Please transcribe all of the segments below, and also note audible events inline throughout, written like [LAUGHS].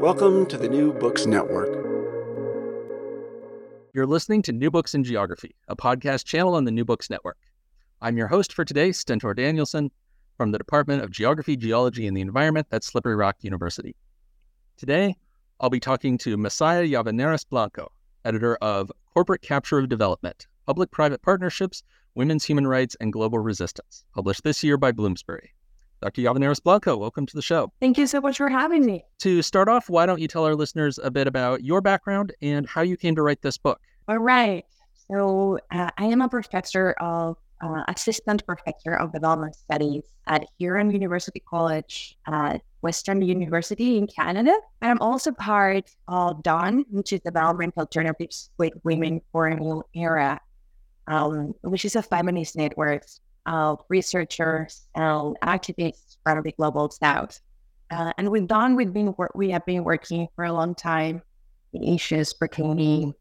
Welcome to the New Books Network. You're listening to New Books in Geography, a podcast channel on the New Books Network. I'm your host for today, Stentor Danielson, from the Department of Geography, Geology, and the Environment at Slippery Rock University. Today, I'll be talking to Masaya Llavaneras Blanco, editor of Corporate Capture of Development Public Private Partnerships, Women's Human Rights, and Global Resistance, published this year by Bloomsbury. Dr. Llavaneras Blanco, welcome to the show. Thank you so much for having me. To start off, why don't you tell our listeners a bit about your background and how you came to write this book? All right. So, uh, I am a professor of uh, assistant professor of development studies at Huron University College at Western University in Canada. And I'm also part of DAWN, which is Development Alternatives with Women for a New Era, um, which is a feminist network of researchers and activists from the global south. Uh, and with DAWN, we've been we have been working for a long time in issues pertaining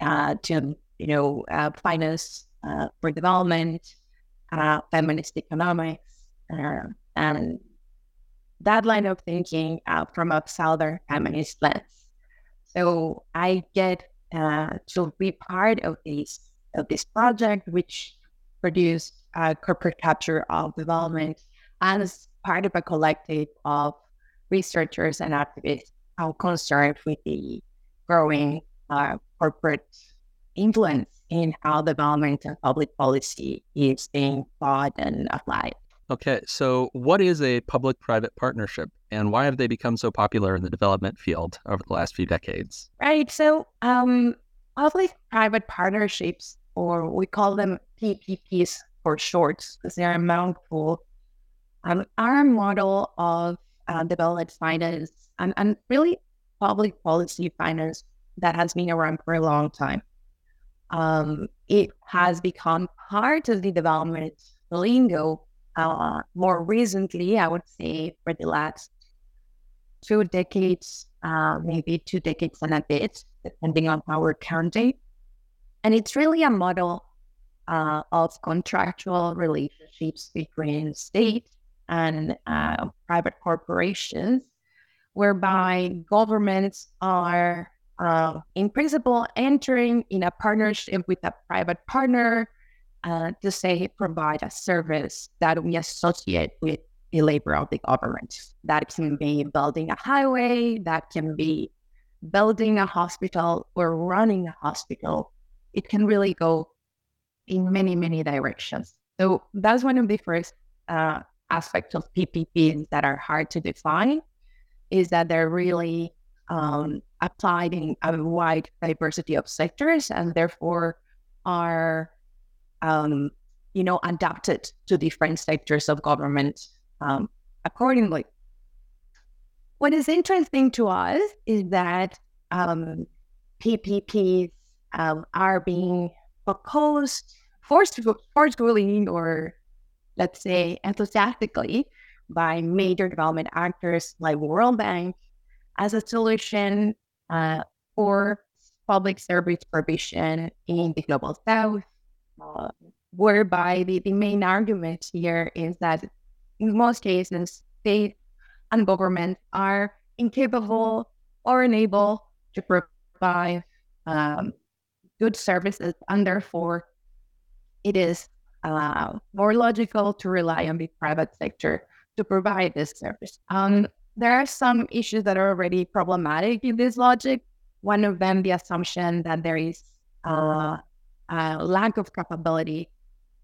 uh, to you know uh, finance uh, for development, uh, feminist economics, uh, and that line of thinking uh, from a Southern feminist lens. So I get uh, to be part of this of this project, which produced a corporate capture of development as part of a collective of researchers and activists are concerned with the growing uh, corporate influence in how development and public policy is being thought and applied. Okay, so what is a public private partnership and why have they become so popular in the development field over the last few decades? Right, so um, public private partnerships, or we call them PPPs for short, because they're a mouthful, um, a model of uh, development finance and, and really public policy finance that has been around for a long time. Um, it has become part of the development lingo uh, more recently, I would say for the last two decades, uh, maybe two decades and a bit, depending on how we're counting. And it's really a model uh, of contractual relationships between state and uh, private corporations, whereby governments are uh, in principle, entering in a partnership with a private partner uh, to say provide a service that we associate with the labor of the government. That can be building a highway, that can be building a hospital or running a hospital. It can really go in many, many directions. So that's one of the first uh, aspects of PPPs that are hard to define is that they're really um, applied in a wide diversity of sectors and therefore are, um, you know, adapted to different sectors of government um, accordingly. What is interesting to us is that um, PPPs um, are being proposed forcefully or let's say enthusiastically by major development actors like World Bank as a solution uh, for public service provision in the global south, uh, whereby the, the main argument here is that in most cases, states and governments are incapable or unable to provide um, good services, and therefore it is uh, more logical to rely on the private sector to provide this service. Um, there are some issues that are already problematic in this logic. One of them, the assumption that there is uh, a lack of capability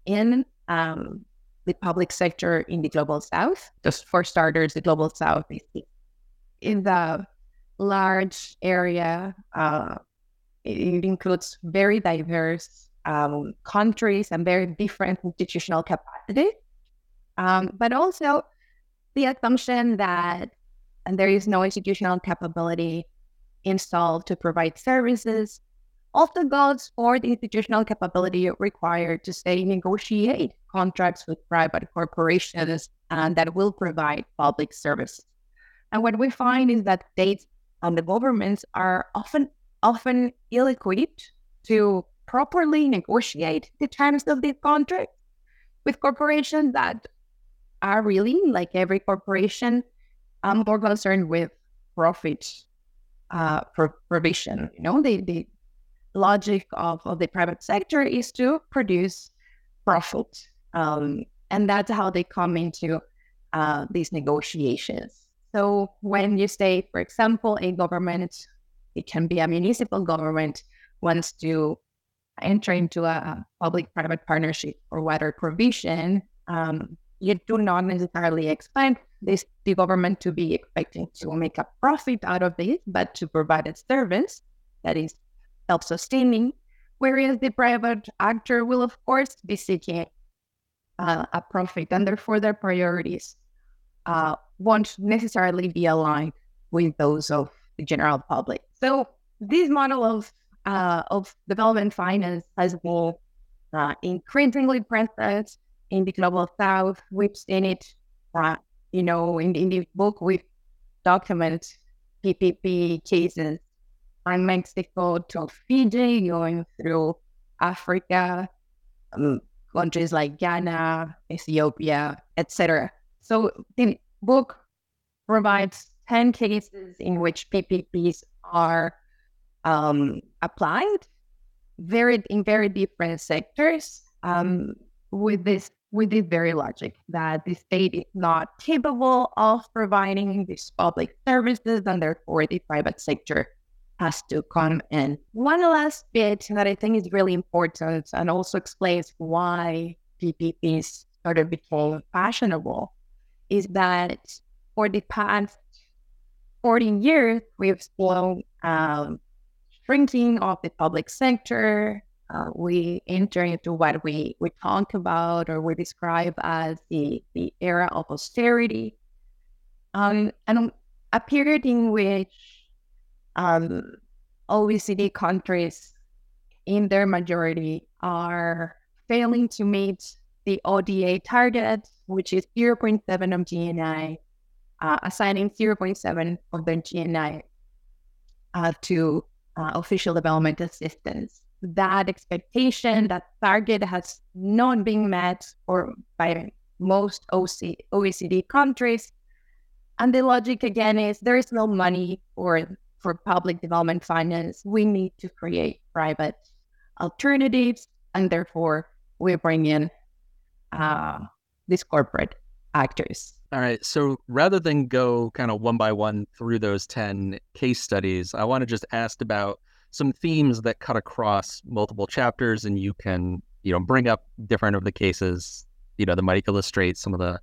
in um, the public sector in the global south. Just for starters, the global south is the large area. Uh, it includes very diverse um, countries and very different institutional capacity, um, but also the assumption that there is no institutional capability installed to provide services also goes for the institutional capability required to say negotiate contracts with private corporations and that will provide public services. And what we find is that states and the governments are often often ill-equipped to properly negotiate the terms of these contracts with corporations that are really like every corporation I'm more concerned with profit uh, provision. You know, the, the logic of, of the private sector is to produce profit. Um, and that's how they come into uh, these negotiations. So when you say, for example, a government, it can be a municipal government, wants to enter into a public-private partnership or water provision, um, you do not necessarily expect this the government to be expecting to make a profit out of this, but to provide a service that is self-sustaining. Whereas the private actor will, of course, be seeking uh, a profit, and therefore their priorities uh, won't necessarily be aligned with those of the general public. So this model of uh, of development finance has been uh, increasingly present in the global south. We've seen it uh, you know, in, in the book, we document PPP cases from Mexico to Fiji, going through Africa, um, countries like Ghana, Ethiopia, etc. So the book provides 10 cases in which PPPs are um, applied very in very different sectors um, with this with this very logic that the state is not capable of providing these public services and therefore the private sector has to come in. One last bit that I think is really important and also explains why PPPs started becoming fashionable is that for the past 14 years, we've seen um, shrinking of the public sector, uh, we enter into what we, we talk about or we describe as the, the era of austerity. Um, and a period in which um, OECD countries, in their majority, are failing to meet the ODA target, which is 0.7 of GNI, uh, assigning 0.7 of their GNI uh, to uh, official development assistance that expectation, that target has not been met or by most OC, OECD countries. And the logic again is there is no money for for public development finance. We need to create private alternatives, and therefore we bring in uh, these corporate actors. All right. So rather than go kind of one by one through those 10 case studies, I want to just ask about some themes that cut across multiple chapters, and you can you know bring up different of the cases you know that might illustrate some of the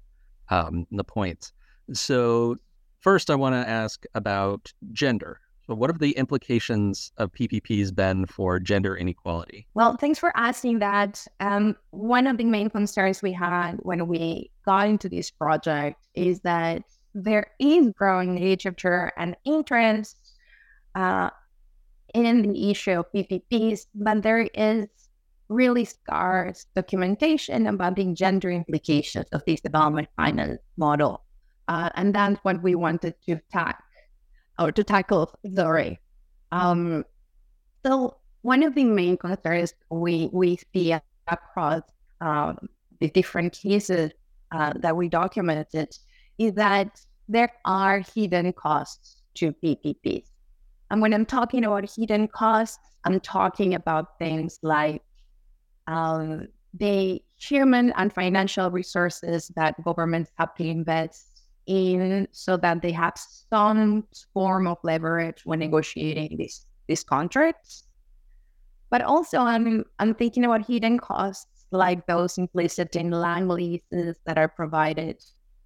um, the points. So first, I want to ask about gender. So, what have the implications of PPPs been for gender inequality? Well, thanks for asking that. Um, one of the main concerns we had when we got into this project is that there is growing literature and interest uh, in the issue of PPPs, but there is really scarce documentation about the gender implications of this development finance model. Uh, and that's what we wanted to tack or to tackle. Sorry. Um, so one of the main concerns we we see across um, the different cases uh, that we documented is that there are hidden costs to PPPs. And when I'm talking about hidden costs, I'm talking about things like um, the human and financial resources that governments have to invest in so that they have some form of leverage when negotiating these these contracts. But also I'm I'm thinking about hidden costs like those implicit in land leases that are provided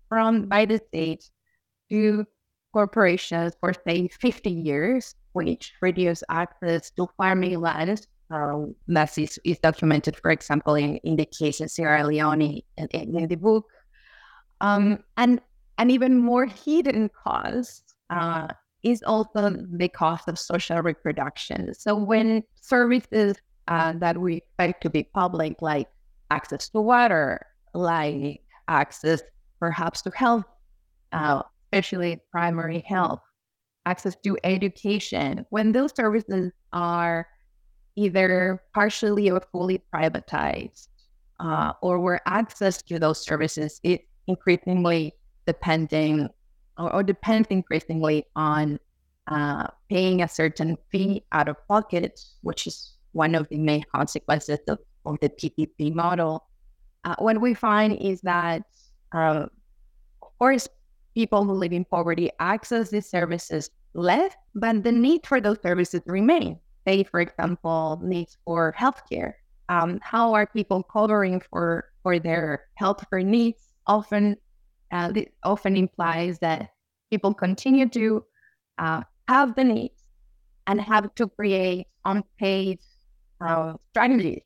from by the state to corporations for say 50 years, which reduce access to farming land. Um, that is, is documented, for example, in, in the case of Sierra Leone in, in the book. Um, and an even more hidden cost uh, is also the cost of social reproduction. So when services uh, that we expect to be public, like access to water, like access perhaps to health, uh, especially primary health, access to education, when those services are either partially or fully privatized, uh, or where access to those services is increasingly depending or, or depends increasingly on uh, paying a certain fee out of pocket, which is one of the main consequences of, of the PPP model. Uh, what we find is that, uh, of course, people who live in poverty access these services less, but the need for those services remain. Say, for example, needs for healthcare. Um, how are people covering for for their healthcare needs? Often, uh, this often implies that people continue to uh, have the needs and have to create unpaid uh, strategies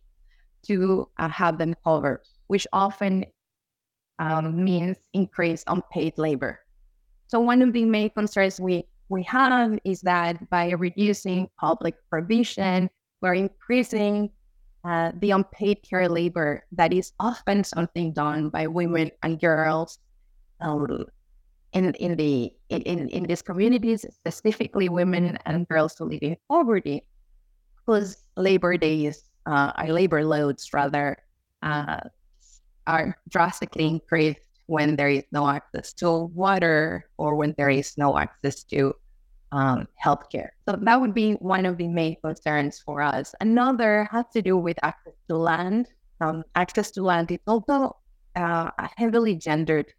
to uh, have them covered, which often um, means increased unpaid labor. So one of the main concerns we, we have is that by reducing public provision, we're increasing uh, the unpaid care labor that is often something done by women and girls um, in in the in, in these communities, specifically women and girls who live in poverty, whose labor days, uh, our labor loads rather, uh, are drastically increased when there is no access to water or when there is no access to um, healthcare. So that would be one of the main concerns for us. Another has to do with access to land. Um, access to land is also uh, a heavily gendered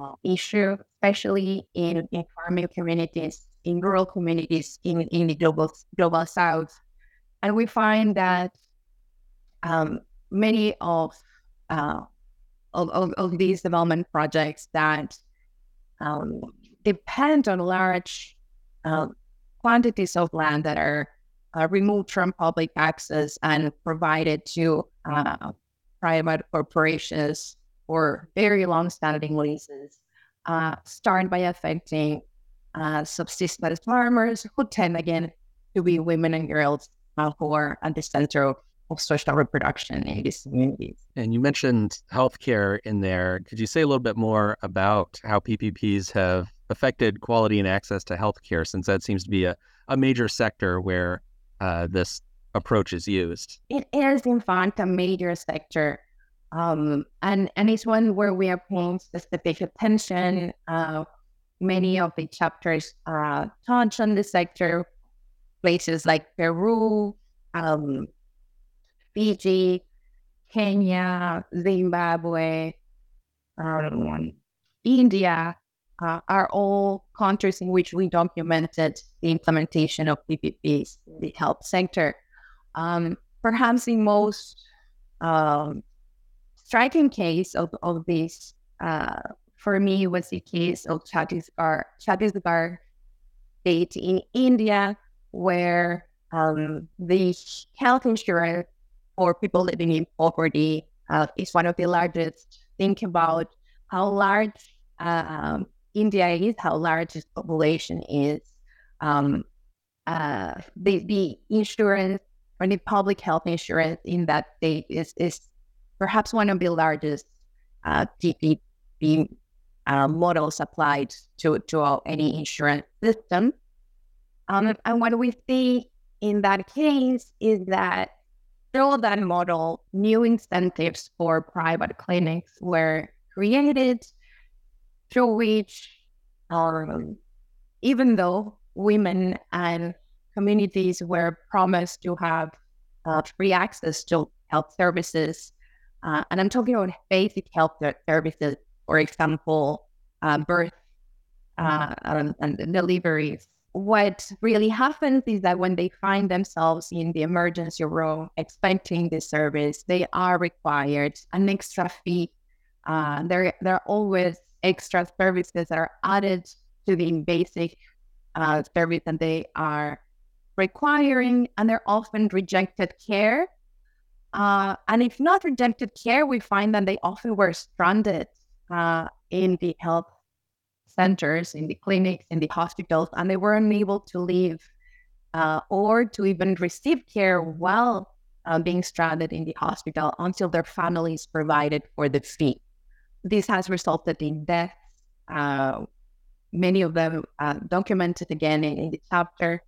uh, issue, especially in, in farming communities, in rural communities, in, in the global, global south. And we find that um, many of, uh, of, of, of, these development projects that um, depend on large uh, quantities of land that are uh, removed from public access and provided to uh, private corporations for very long-standing leases, uh, start by affecting uh, subsistence farmers who tend again to be women and girls uh, who are at the center of, of social reproduction in these communities. And you mentioned healthcare in there. Could you say a little bit more about how PPPs have affected quality and access to healthcare, since that seems to be a, a major sector where uh, this approach is used? It is, in fact, a major sector um, and, and it's one where we are paying specific attention. Uh, many of the chapters uh, touch on the sector, places like Peru, um, Fiji, Kenya, Zimbabwe, um, India uh, are all countries in which we documented the implementation of PPPs in the health sector. Um, perhaps the most um, striking case of, of this uh, for me was the case of Chhattisgarh, Chhattisgarh state in India, where um, the health insurance for people living in poverty uh, is one of the largest. Think about how large uh, India is, how large its population is. Um, uh, the, the insurance or the public health insurance in that state is, is perhaps one of the largest uh, PPP uh, models applied to, to any insurance system. Um, and what we see in that case is that through that model, new incentives for private clinics were created through which, um, even though women and communities were promised to have uh, free access to health services, uh, and I'm talking about basic health services, for example, uh, birth uh, and, deliveries what really happens is that when they find themselves in the emergency room expecting the service, they are required an extra fee. Uh, there, there are always extra services that are added to the basic uh, service that they are requiring, and they're often rejected care. Uh, and if not rejected care, we find that they often were stranded uh, in the health centers, in the clinics, in the hospitals, and they were unable to leave uh, or to even receive care while uh, being stranded in the hospital until their families provided for the fee. This has resulted in deaths, uh, many of them uh, documented again in, in the chapter.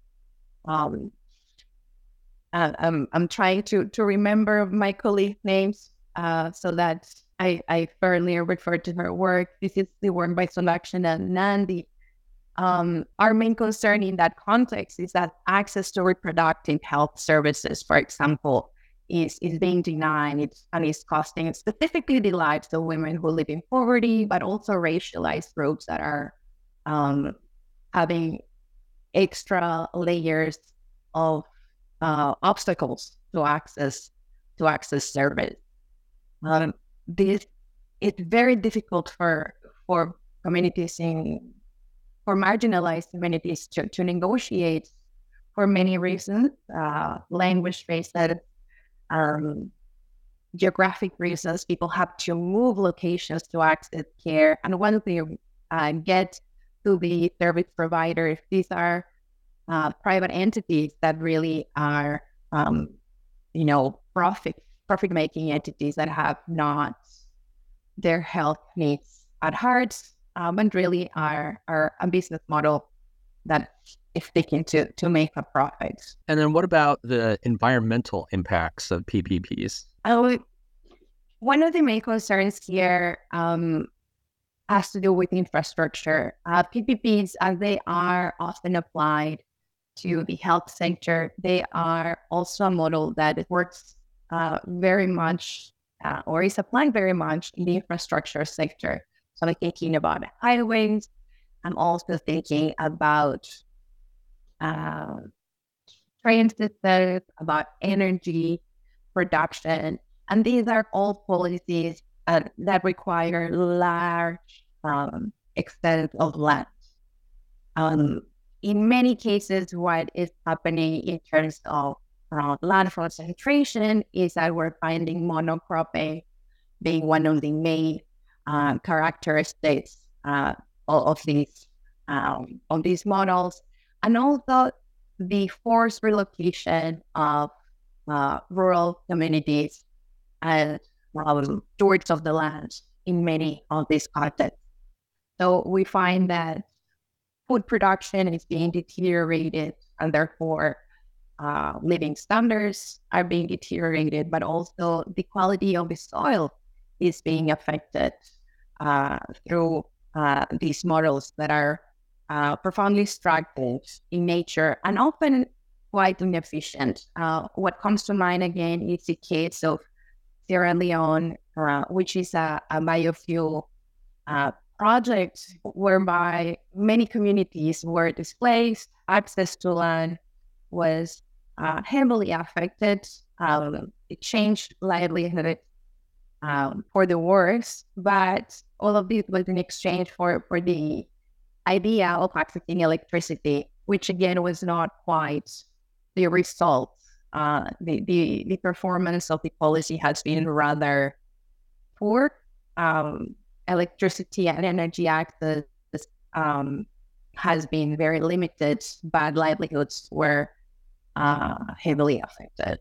Um, uh, I'm, I'm trying to, to remember my colleague names uh, so that I, I earlier referred to her work. This is the work by Sulakshana Nandi. Um, our main concern in that context is that access to reproductive health services, for example, is, is being denied it's, and is costing specifically the lives of women who live in poverty, but also racialized groups that are um, having extra layers of uh, obstacles to access to access service. Um, this it's very difficult for for communities in for marginalized communities to, to negotiate for many reasons, uh, language reasons, um, geographic reasons. People have to move locations to access care, and once they uh, get to the service provider, if these are uh, private entities that really are, um, you know, profit profit making entities that have not their health needs at heart um, and really are, are a business model that is seeking to, to make a profit. And then what about the environmental impacts of PPPs? Uh, one of the main concerns here um, has to do with infrastructure. Uh, PPPs, as they are often applied to the health sector, they are also a model that works uh, very much uh, or is applied very much in the infrastructure sector. So I'm thinking about highways. I'm also thinking about uh, train systems, about energy production. And these are all policies uh, that require large um, extent of land. Um, in many cases, what is happening in terms of uh, land concentration is that we're finding monocropping being one of the main uh, characteristics uh, of these um, of these models, and also the forced relocation of uh, rural communities and um, stewards of the land in many of these contexts. So we find that food production is being deteriorated, and therefore uh, living standards are being deteriorated, but also the quality of the soil is being affected uh, through uh, these models that are uh, profoundly extractive in nature and often quite inefficient. Uh, what comes to mind again is the case of Sierra Leone, uh, which is a, a biofuel project whereby many communities were displaced, access to land was uh, heavily affected. Um, it changed livelihood um, for the worse, but all of this was in exchange for, for the idea of accessing electricity, which again was not quite the result. Uh, the, the, the performance of the policy has been rather poor. Um, electricity and energy access um, has been very limited, but livelihoods were uh, heavily affected.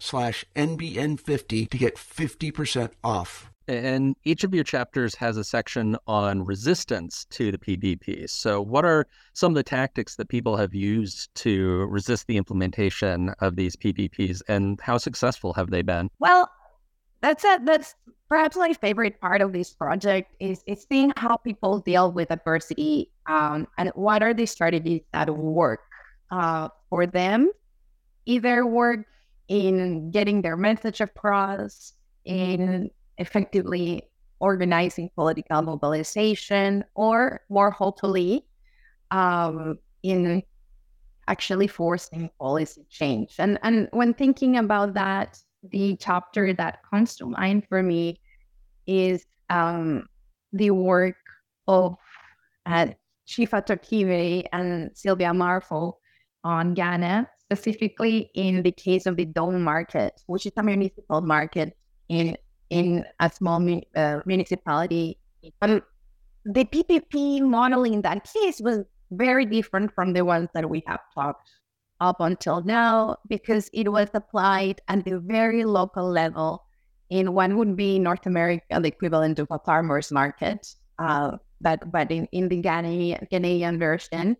slash NBN50 to get 50% off. And each of your chapters has a section on resistance to the PPPs. So, what are some of the tactics that people have used to resist the implementation of these PPPs, and how successful have they been? Well, that's it. That's perhaps my favorite part of this project is, is seeing how people deal with adversity um, and what are the strategies that work uh, for them. Either work in getting their message across, in effectively organizing political mobilization, or more hopefully, um, in actually forcing policy change. And and when thinking about that, the chapter that comes to mind for me is um, the work of uh, Shifa Tokive and Sylvia Marfo on Ghana specifically in the case of the Dome Market, which is a municipal market in in a small uh, municipality. Um, the PPP model in that case was very different from the ones that we have talked up until now because it was applied at the very local level in what would be North America the equivalent of a farmer's market, uh, but but in, in the Ghanaian, Ghanaian version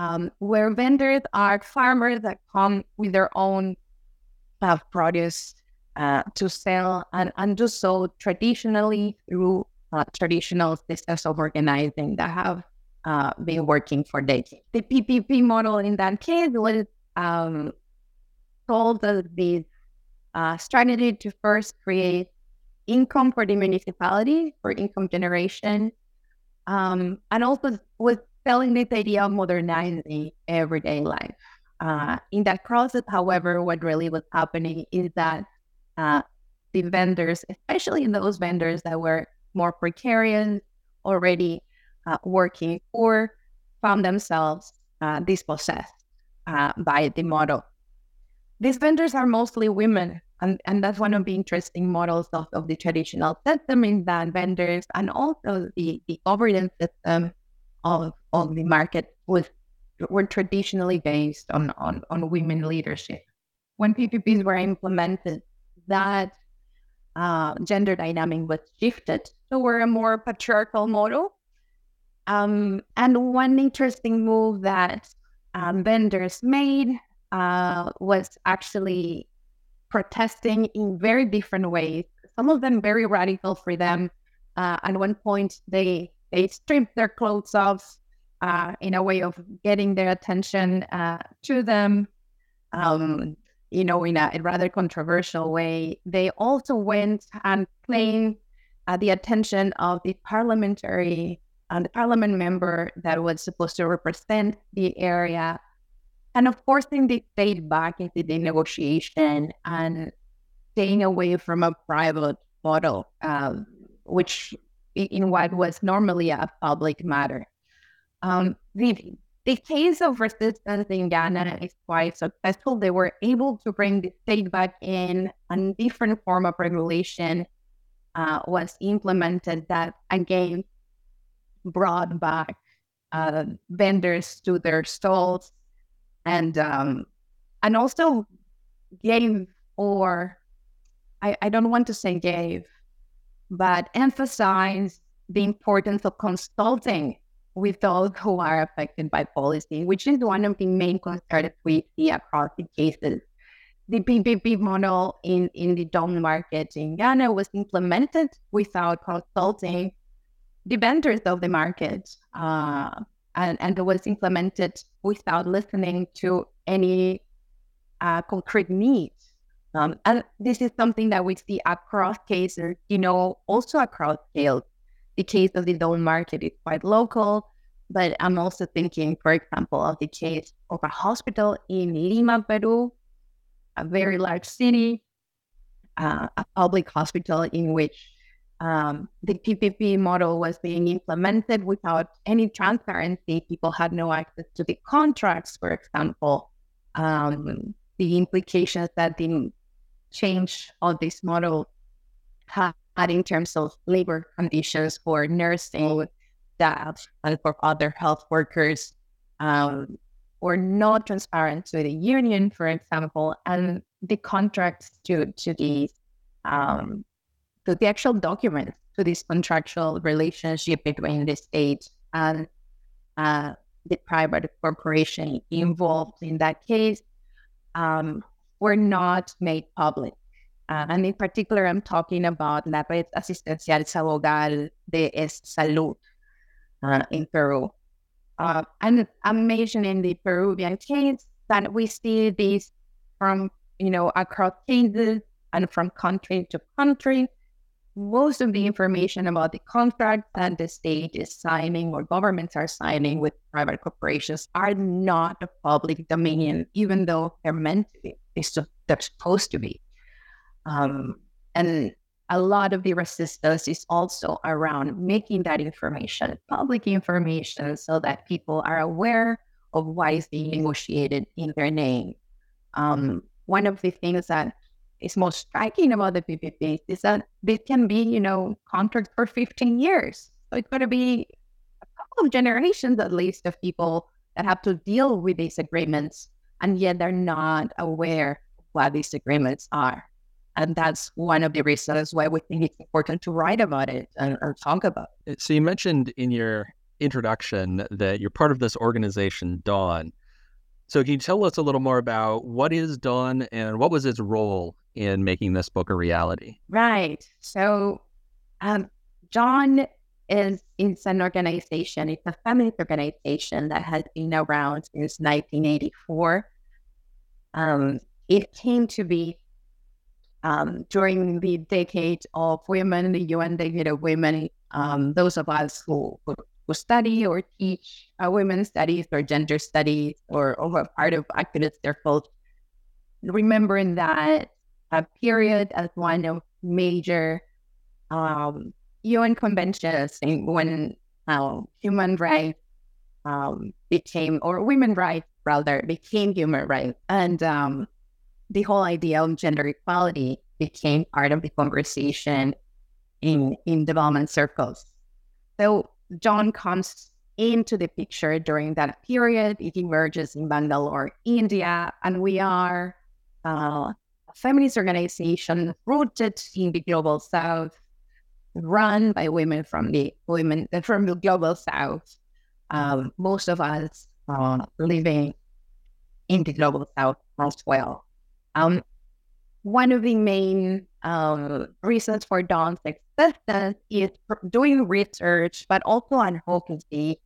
um, where vendors are farmers that come with their own uh, produce uh, to sell and, and do so traditionally through uh, traditional systems of organizing that have uh, been working for decades. The PPP model in that case was um, told as the uh, strategy to first create income for the municipality for income generation um, and also was selling this idea of modernizing everyday life. Uh, in that process, however, what really was happening is that uh, the vendors, especially those vendors that were more precarious, already uh, working, or found themselves uh, dispossessed uh, by the model. These vendors are mostly women, and, and that's one of the interesting models of, of the traditional system in that vendors and also the, the governance system of, of the market was were traditionally based on, on, on women leadership. When PPPs were implemented, that uh, gender dynamic was shifted toward a more patriarchal model. Um, and one interesting move that um, vendors made uh, was actually protesting in very different ways. Some of them very radical for them. Uh, at one point, they they strip their clothes off uh, in a way of getting their attention uh, to them. Um, you know, in a, a, rather controversial way. They also went and claimed uh, the attention of the parliamentary and uh, the parliament member that was supposed to represent the area, and of forcing the state back into the negotiation and staying away from a private model, um, which in what was normally a public matter. Um, the, the case of resistance in Ghana is quite successful. They were able to bring the state back in, a different form of regulation uh, was implemented that again brought back uh, vendors to their stalls and um, and also gave or I, I don't want to say gave but emphasize the importance of consulting with those who are affected by policy, which is one of the main concerns we see across the cases the PPP model in, in the Dome market in Ghana was implemented without consulting the vendors of the market. Uh, and, and it was implemented without listening to any uh, concrete needs. Um, and this is something that we see across cases, you know, also across scales. The case of the Dome market is quite local, but I'm also thinking, for example, of the case of a hospital in Lima, Peru, a very large city, uh, a public hospital in which um, the PPP model was being implemented without any transparency. People had no access to the contracts, for example. Um, the implications that the change of this model had in terms of labor conditions for nursing staff and for other health workers um, were not transparent to the union, for example, and the contracts to to the um, to the actual documents to this contractual relationship between the state and uh, the private corporation involved in that case um, were not made public. Uh, and in particular, I'm talking about la red asistencial Sabogal de Salud uh, in Peru. Uh, and I'm mentioning the Peruvian case that we see this from, you know, across cases and from country to country. Most of the information about the contract that the state is signing or governments are signing with private corporations are not a public domain, even though they're meant to be. They're supposed to be. Um, and a lot of the resistance is also around making that information public information so that people are aware of what is being negotiated in their name. Um, one of the things that is most striking about the PPP is that this can be, you know, contracts for 15 years. So it's going to be a couple of generations at least of people that have to deal with these agreements, and yet they're not aware of what these agreements are. And that's one of the reasons why we think it's important to write about it and, or talk about it. So you mentioned in your introduction that you're part of this organization, Dawn. So can you tell us a little more about what is Dawn and what was its role in making this book a reality? Right. So um, Dawn is it's an organization, it's a feminist organization that has been around since 1984. Um, it came to be um, during the decade of women, the UN decade of women, um, those of us who, who, study or teach uh, women's studies or gender studies or, or part of activist circles, remembering that period as one of major um, UN conventions when uh, human rights um, became, or women rights rather, became human rights. And um, the whole idea of gender equality became part of the conversation in in development circles. So Dawn comes into the picture during that period. It emerges in Bangalore, India, and we are uh, a feminist organization rooted in the global south, run by women from the women from the global south. Um, most of us uh, living in the global south as well. Um, one of the main um, reasons for Dawn's existence is doing research, but also advocacy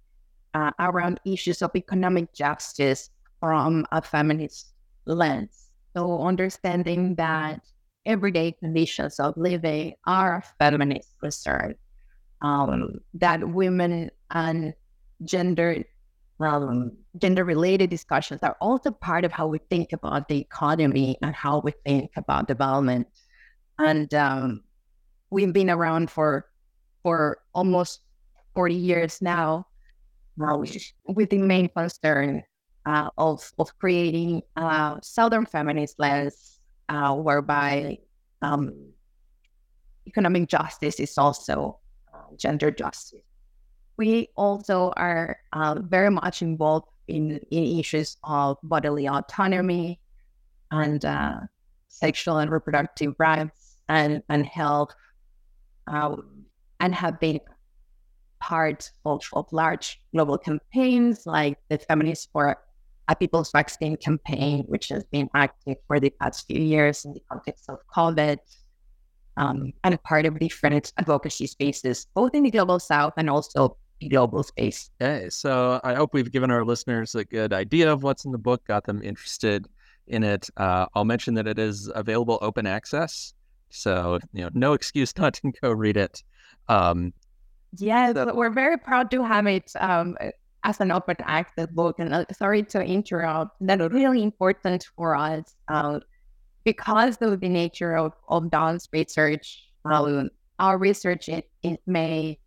uh, around issues of economic justice from a feminist lens. So, understanding that everyday conditions of living are a feminist concern, um, that women and gender um, gender related discussions are also part of how we think about the economy and how we think about development. And um, we've been around for for almost 40 years now uh, with the main concern uh, of, of creating a Southern feminist lens uh, whereby um, economic justice is also uh, gender justice we also are uh, very much involved in, in issues of bodily autonomy and uh, sexual and reproductive rights and, and health, um, and have been part of, of large global campaigns like the Feminists for a people's vaccine campaign, which has been active for the past few years in the context of COVID, um, and a part of different advocacy spaces, both in the global south and also global space. Okay, so I hope we've given our listeners a good idea of what's in the book, got them interested in it. Uh, I'll mention that it is available open access, so you know, no excuse [LAUGHS] not to go read it. Um, yes, we're very proud to have it um, as an open access book. And uh, sorry to interrupt, that's really important for us uh, because of the nature of, of Dawn's research. Um, our research is, is made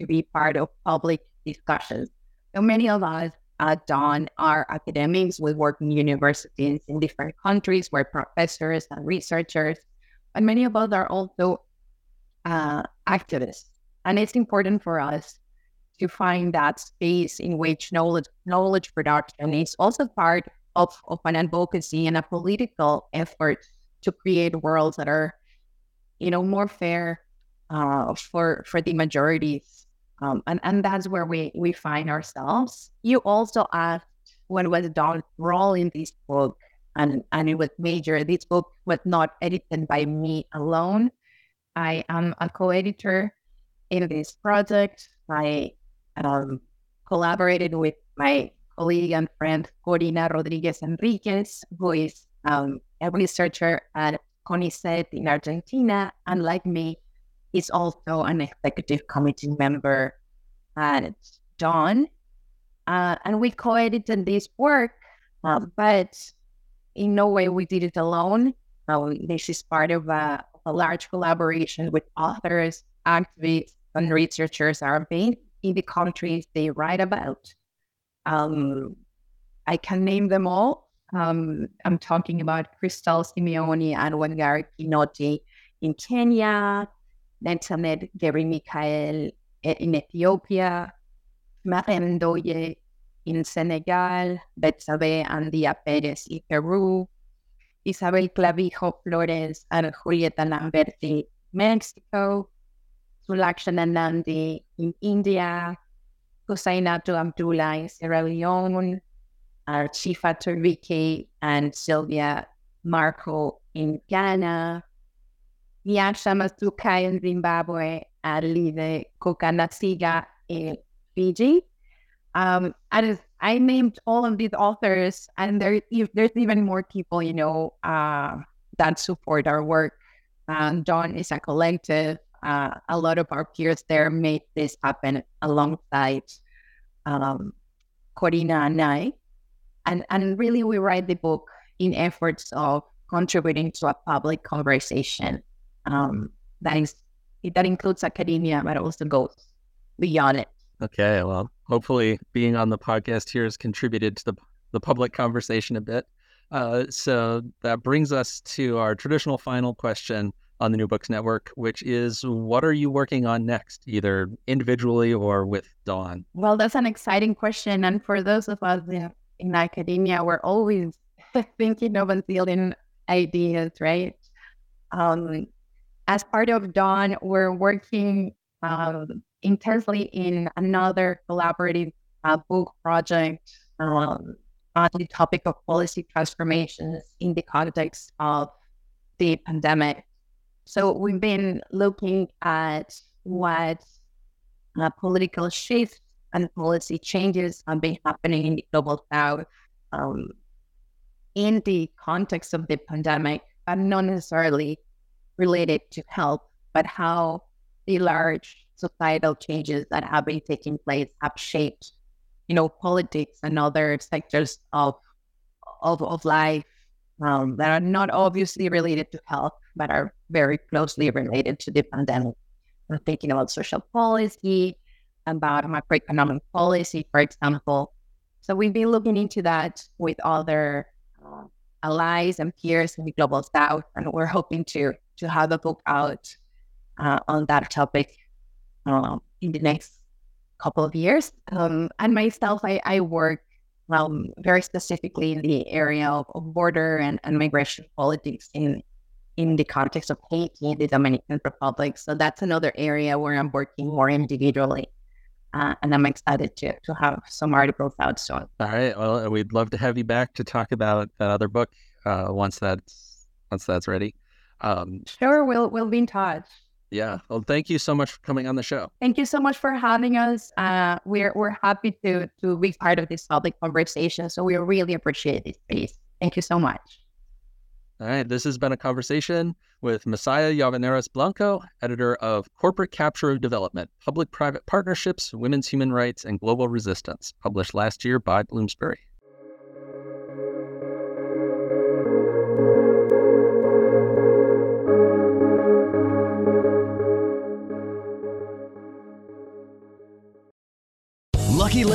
to be part of public discussions. So many of us at Dawn are academics. We work in universities in different countries. We're professors and researchers, but many of us are also uh, activists. And it's important for us to find that space in which knowledge knowledge production is also part of, of an advocacy and a political effort to create worlds that are, you know, more fair uh, for for the majorities. Um, and, and that's where we, we find ourselves. You also asked what was Dawn's role in this book, and, and it was major. This book was not edited by me alone. I am a co-editor in this project. I um, collaborated with my colleague and friend Corina Rodríguez Enríquez, who is um, a researcher at CONICET in Argentina, and like me, is also an executive committee member at Dawn. Uh, and we co edited this work, uh, but in no way we did it alone. Uh, this is part of a, a large collaboration with authors, activists, and researchers are based in the countries they write about. Um, I can name them all. Um, I'm talking about Crystal Simeoni and Wangari Kinoti in Kenya, Netanel Gary Michael eh, in Ethiopia, Mariam Ndoye in Senegal, Betsabe Andia Perez in Peru, Isabel Clavijo Flores and Julieta Lamberti, in Mexico, Sulakshana Nandi in India, Husainatu Abdullah in Sierra Leone, Chifa Turviki and Sylvia Marco in Ghana, Nyasha Masuka in Zimbabwe, and Live Kokanasiga in Fiji. Um, I I named all of these authors, and there there's even more people, you know, uh, that support our work. Um, Dawn is a collective uh, a lot of our peers there made this happen alongside um, Corina and I. And, and really, we write the book in efforts of contributing to a public conversation um, that is that includes academia, but also goes beyond it. Okay, well, hopefully, being on the podcast here has contributed to the the public conversation a bit. Uh, so that brings us to our traditional final question on the New Books Network, which is what are you working on next, either individually or with Dawn? Well, that's an exciting question. And for those of us in academia, we're always [LAUGHS] thinking of unveiling ideas, right? Um, as part of Dawn, we're working um, intensely in another collaborative uh, book project um, on the topic of policy transformations in the context of the pandemic. So we've been looking at what uh, political shifts and policy changes have been happening in the global south um, in the context of the pandemic, but not necessarily related to health, but how the large societal changes that have been taking place have shaped, you know, politics and other sectors of of, of life um, that are not obviously related to health, but are very closely related to the pandemic. We're thinking about social policy, about macroeconomic policy, for example. So we've been looking into that with other uh, allies and peers in the global south, and we're hoping to to have a book out uh, on that topic um, in the next couple of years. Um, and myself, I, I work um, very specifically in the area of, of border and, and migration politics in in the context of Haiti, the Dominican Republic. So that's another area where I'm working more individually. Uh, and I'm excited to, to have some articles out soon. All right. Well, we'd love to have you back to talk about that other book uh, once that's once that's ready. Um, sure, we'll we'll be in touch. Yeah. Well, thank you so much for coming on the show. Thank you so much for having us. Uh, we're we're happy to to be part of this public conversation. So we really appreciate this space. Thank you so much. All right. This has been a conversation with Masaya Llavaneras Blanco, editor of Corporate Capture of Development, Public Private Partnerships, Women's Human Rights, and Global Resistance, published last year by Bloomsbury.